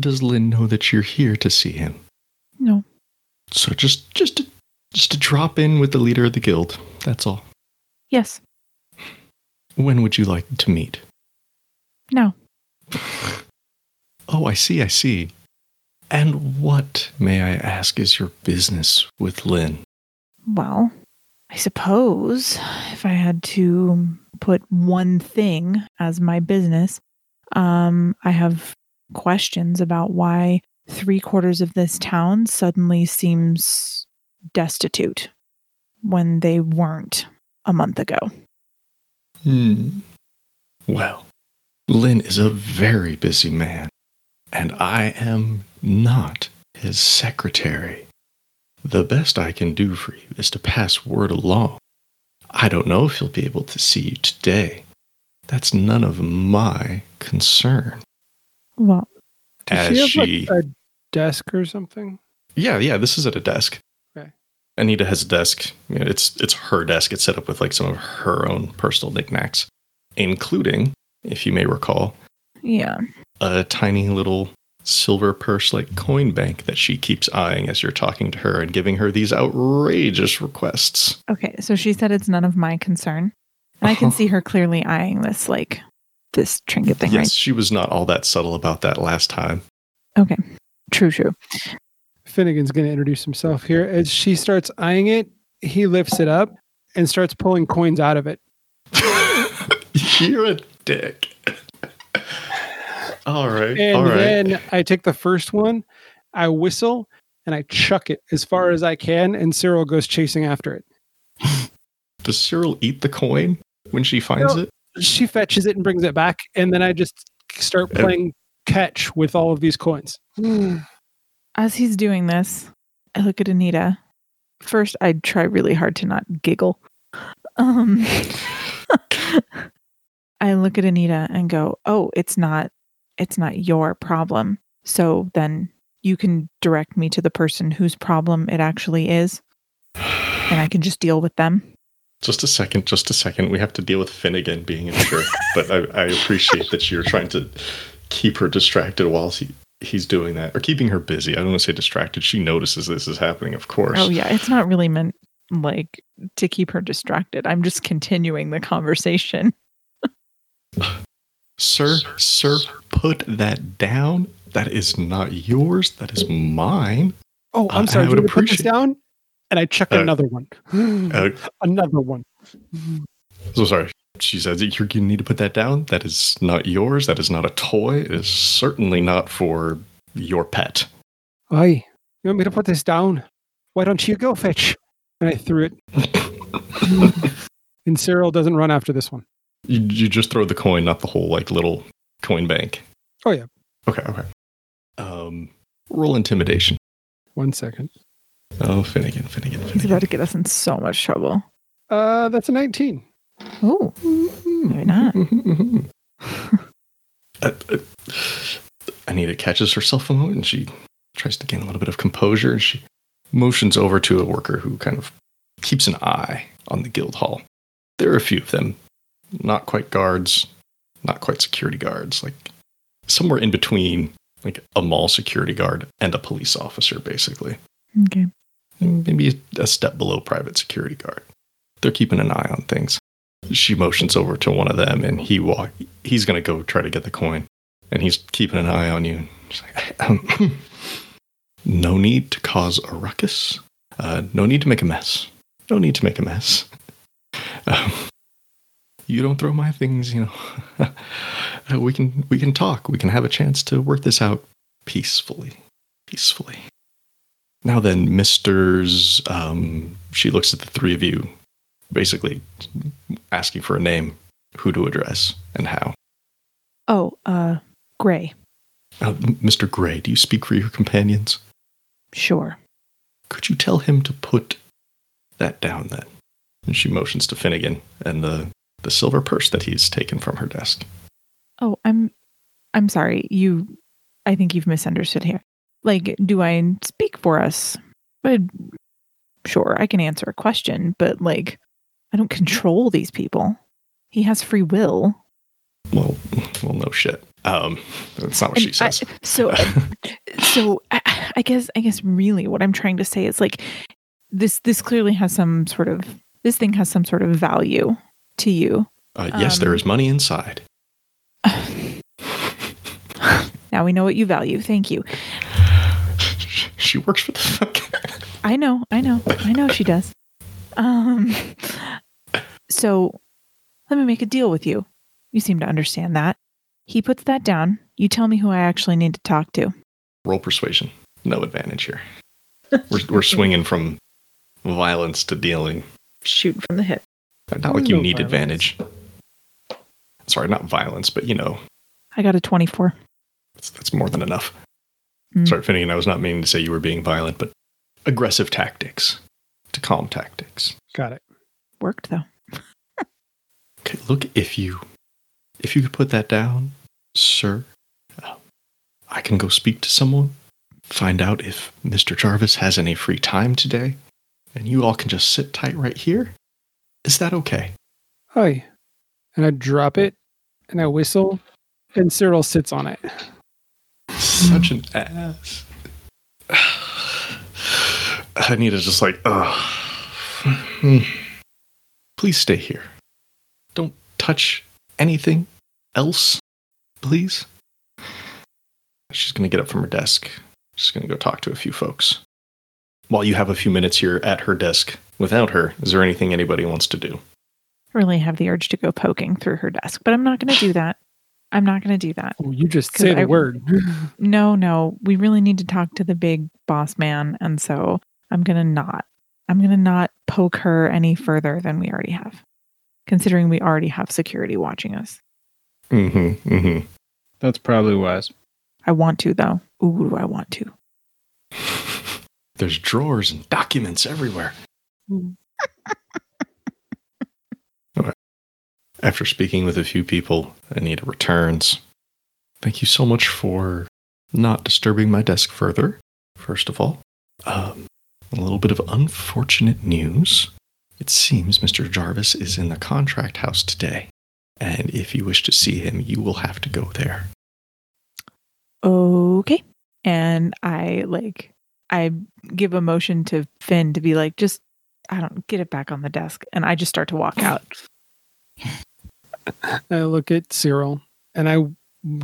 does Lynn know that you're here to see him? No. So just, just, to, just to drop in with the leader of the guild. That's all. Yes. When would you like to meet? No. Oh, I see, I see. And what, may I ask, is your business with Lynn? Well, I suppose if I had to put one thing as my business, um, I have questions about why three quarters of this town suddenly seems destitute when they weren't a month ago. Hmm. Well, Lynn is a very busy man, and I am not his secretary. The best I can do for you is to pass word along. I don't know if he'll be able to see you today. That's none of my concern. Well, Does As she have she- like a desk or something? Yeah, yeah, this is at a desk. Okay. Anita has a desk. You know, it's it's her desk. It's set up with like some of her own personal knickknacks, including, if you may recall, yeah. a tiny little silver purse like coin bank that she keeps eyeing as you're talking to her and giving her these outrageous requests. Okay, so she said it's none of my concern. And I can Uh-huh. see her clearly eyeing this, like, this trinket thing, yes, she was not all that subtle about that last time. Okay. True, true. Finnegan's going to introduce himself here. As she starts eyeing it, he lifts it up and starts pulling coins out of it. you're a dick. All right. And all right. then I take the first one, I whistle, and I chuck it as far as I can, and Cyril goes chasing after it. Does Cyril eat the coin when she finds No. it? She fetches it and brings it back, and then I just start playing catch with all of these coins. As he's doing this, I look at Anita. First, I try really hard to not giggle. Um, I look at Anita and go, "Oh, it's not, it's not your problem. So then you can direct me to the person whose problem it actually is, and I can just deal with them." Just a second, just a second. We have to deal with Finnegan being in sure. but I, I appreciate that you're trying to keep her distracted while he, he's doing that, or keeping her busy. I don't want to say distracted. She notices this is happening, of course. Oh yeah, it's not really meant like to keep her distracted. I'm just continuing the conversation. Sir, sir, put that down. That is not yours. That is mine. Oh, I'm Uh, sorry. I Do would you want to put this down? And I chuck Uh, another one. Uh, another one. so sorry. She says you're, you need to put that down. That is not yours. That is not a toy. It is certainly not for your pet. Oi, you want me to put this down? Why don't you go, fetch? And I threw it. and Cyril doesn't run after this one. You, you just throw the coin, not the whole like little coin bank. Oh, yeah. Okay, okay. Um, roll intimidation. One second. Oh, Finnegan, Finnegan, Finnegan. He's about to get us in so much trouble. Uh, that's a 19. Oh, maybe not. Uh, uh, Anita catches herself a moment and she tries to gain a little bit of composure and she motions over to a worker who kind of keeps an eye on the guild hall. There are a few of them, not quite guards, not quite security guards, like somewhere in between like a mall security guard and a police officer, basically. Okay. Maybe a step below private security guard. They're keeping an eye on things. She motions over to one of them and he walk he's gonna go try to get the coin. And he's keeping an eye on you. She's like, um, no need to cause a ruckus. Uh, no need to make a mess. No need to make a mess. Um, you don't throw my things, you know. We can we can talk. We can have a chance to work this out peacefully. Peacefully. Now then, Misters, um, she looks at the three of you, basically asking for a name, who to address, and how. Oh, uh, Gray. Uh, Mr. Gray, do you speak for your companions? Sure. Could you tell him to put that down then? And she motions to Finnegan and the, the silver purse that he's taken from her desk. Oh, I'm I'm sorry. You I think you've misunderstood here. Like, do I speak for us? But sure, I can answer a question, but like I don't control these people. He has free will. Well, well, no shit. Um, that's not what she And I- says. so so I, I guess I guess really what I'm trying to say is like this this clearly has some sort of this thing has some sort of value to you. Uh, yes, there um, is money inside. Now we know what you value. Thank you. she works for the fuck. I know, I know, I know she does. Um, so let me make a deal with you. You seem to understand that. He puts that down. You tell me who I actually need to talk to. Roll persuasion. No advantage here. We're, we're swinging from violence to dealing. Shoot from the hip. Not like you No need violence. advantage. Sorry, not violence, but you know, I got a 24. that's, that's more than enough. Mm. Sorry, Finnegan, I was not meaning to say you were being violent, but aggressive tactics to calm tactics. Got it. Worked though. Okay, look, if you if you could put that down, sir, uh, I can go speak to someone, find out if Mr. Jarvis has any free time today, and you all can just sit tight right here. Is that okay? Hi. And I drop it and I whistle and Cyril sits on it. Such an ass. I need to just like, ugh. Hmm. Please stay here. Don't touch anything else, please. She's going to get up from her desk. She's going to go talk to a few folks. While you have a few minutes here at her desk without her, is there anything anybody wants to do? I Really have the urge to go poking through her desk, but I'm not going to do that. I'm not going to do that. Oh, you just say the I- word. No, no. We really need to talk to the big boss man. And so I'm going to not. I'm going to not poke her any further than we already have, considering we already have security watching us. Mm-hmm. Mm-hmm. That's probably wise. I want to, though. Ooh, do I want to. There's drawers and documents everywhere. After speaking with a few people, Anita returns. Thank you so much for not disturbing my desk further, first of all. Um, a little bit of unfortunate news. It seems Mr. Jarvis is in the contract house today, and if you wish to see him, you will have to go there. Okay. And I like, I give a motion to Finn to be like, just I don't get it back on the desk. And I just start to walk out. I look at Cyril and I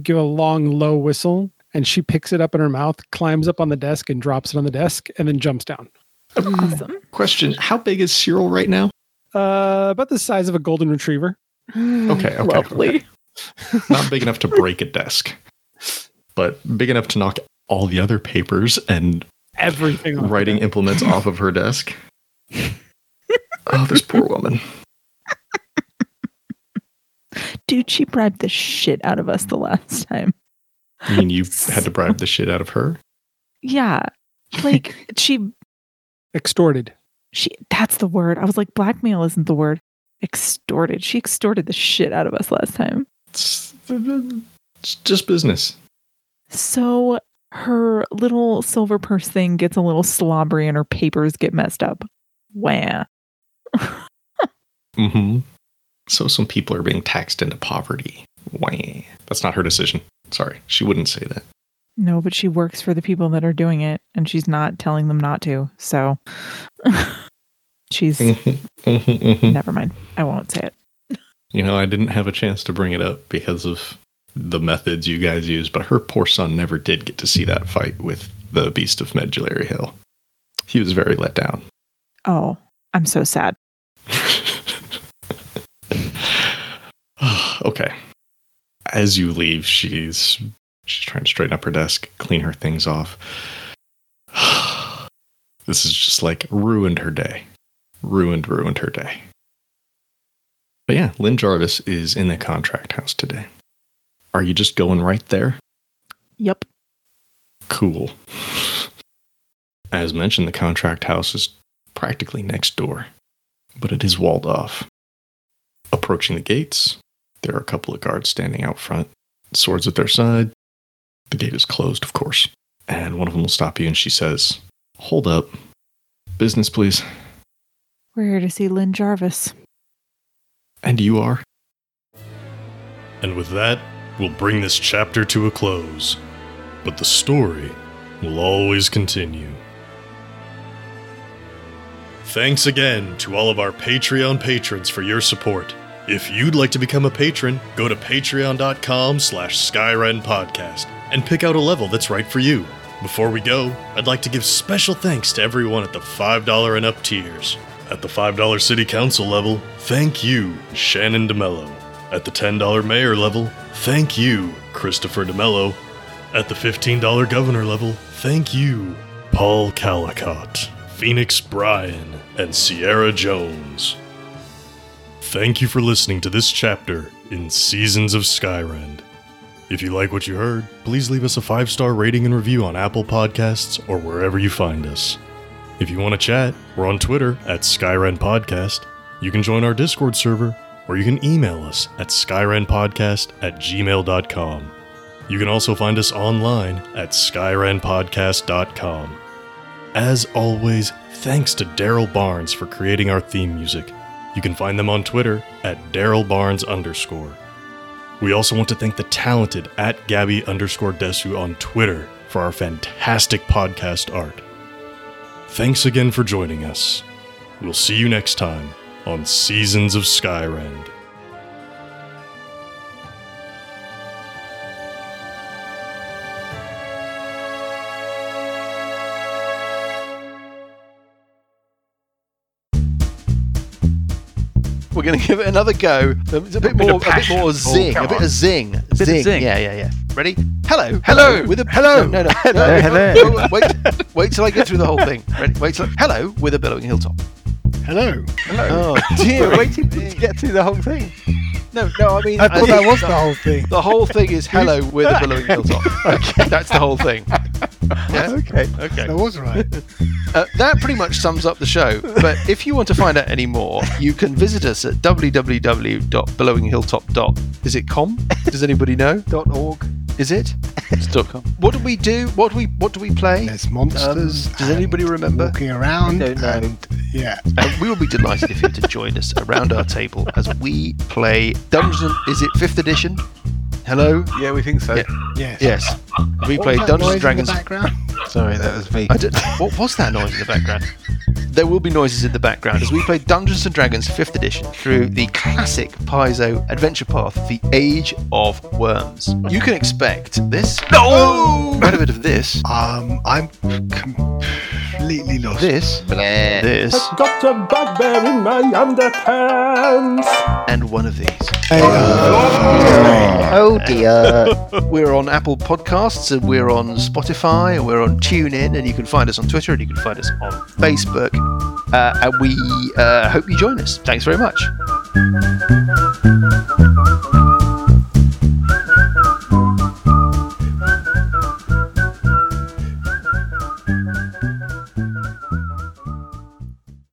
give a long, low whistle, and she picks it up in her mouth, climbs up on the desk, and drops it on the desk, and then jumps down. awesome. Question How big is Cyril right now? Uh, about the size of a golden retriever. Okay, okay, Lovely. Not big enough to break a desk, but big enough to knock all the other papers and Everything. off writing desk. implements off of her desk. Oh, this poor woman. Dude, she bribed the shit out of us the last time. I mean, you had to bribe the shit out of her. Yeah. Like she Extorted. she that's the word. I was like, blackmail isn't the word. Extorted. She extorted the shit out of us last time. It's, it's just business. So her little silver purse thing gets a little slobbery and her papers get messed up. Wah. Mm-hmm. So some people are being taxed into poverty. Wah. That's not her decision. Sorry, she wouldn't say that. No, but she works for the people that are doing it and she's not telling them not to. So she's Mhm, mhm, mhm. never mind. I won't say it. You know, I didn't have a chance to bring it up because of the methods you guys use, but her poor son never did get to see that fight with the Beast of Medulary Hill. He was very let down. Oh, I'm so sad. okay. As you leave, she's she's trying to straighten up her desk, clean her things off. this is just like ruined her day. Ruined, ruined her day. But yeah, Lynn Jarvis is in the contract house today. Are you just going right there? Yep. Cool. As mentioned, the contract house is practically next door, but it is walled off. Approaching the gates, there are a couple of guards standing out front, swords at their side. The gate is closed, of course. And one of them will stop you and she says, Hold up. Business, please. We're here to see Lynn Jarvis. And you are? And with that, we'll bring this chapter to a close. But the story will always continue. Thanks again to all of our Patreon patrons for your support. If you'd like to become a patron, go to patreon.com slash Skyrend Podcast and pick out a level that's right for you. Before we go, I'd like to give special thanks to everyone at the $5 and up tiers. At the $5 City Council level, thank you, Shannon DeMello. At the $10 Mayor level, thank you, Christopher DeMello. At the $15 Governor level, thank you, Paul Calicott, Phoenix Bryan, and Sierra Jones. Thank you for listening to this chapter in Seasons of Skyrend. If you like what you heard, please leave us a five star rating and review on Apple Podcasts or wherever you find us. If you want to chat, we're on Twitter at Skyrend Podcast. You can join our Discord server, or you can email us at skyrendpodcast at gmail.com. You can also find us online at skyrendpodcast.com. As always, thanks to Daryl Barnes for creating our theme music. You can find them on Twitter at Daryl Barnes underscore. We also want to thank the talented at Gabby underscore Desu on Twitter for our fantastic podcast art. Thanks again for joining us. We'll see you next time on Seasons of Skyrend. We're going to give it another go. Um, it's a bit more, a bit more zing, a bit of zing, zing. zing. Yeah, yeah, yeah. Ready? Hello, hello. With a Hello. No, no, no. Hello, no, hello. no, Wait, wait till I get through the whole thing. Ready? Wait till. Hello, with a billowing hilltop. Hello. Hello. Oh dear. We're waiting to get through the whole thing. No, no. I mean, I thought think that was the whole thing. The whole thing is hello with a billowing hilltop. okay, that's the whole thing. Yeah? Okay. Okay. That was right. Uh, that pretty much sums up the show. But if you want to find out any more, you can visit us at www.billowinghilltop. Is it com? Does anybody know? Dot org. Is it? It's dot. What do we do? What do we What do we play? There's monsters. Um, does anybody remember? Walking around. I don't know. And, yeah. And we will be delighted if you were to join us around our table as we play Dungeon. Is it fifth edition? Hello. Yeah, we think so. Yeah. Yes. Yes. We What play Dungeons and Dragons. background? Sorry, that was me. I don't- what was that noise in the background? There will be noises in the background as we play Dungeons and Dragons 5th edition through the classic Paizo adventure path, The Age of Worms. You can expect this. No! Quite a bit of this. Um, I'm completely lost. This. This. I've Got a bugbear in my underpants. And one of these. Oh dear. We're on Apple Podcasts and we're on Spotify and we're on TuneIn and you can find us on Twitter and you can find us on Facebook. Uh, and we uh, hope you join us. Thanks very much.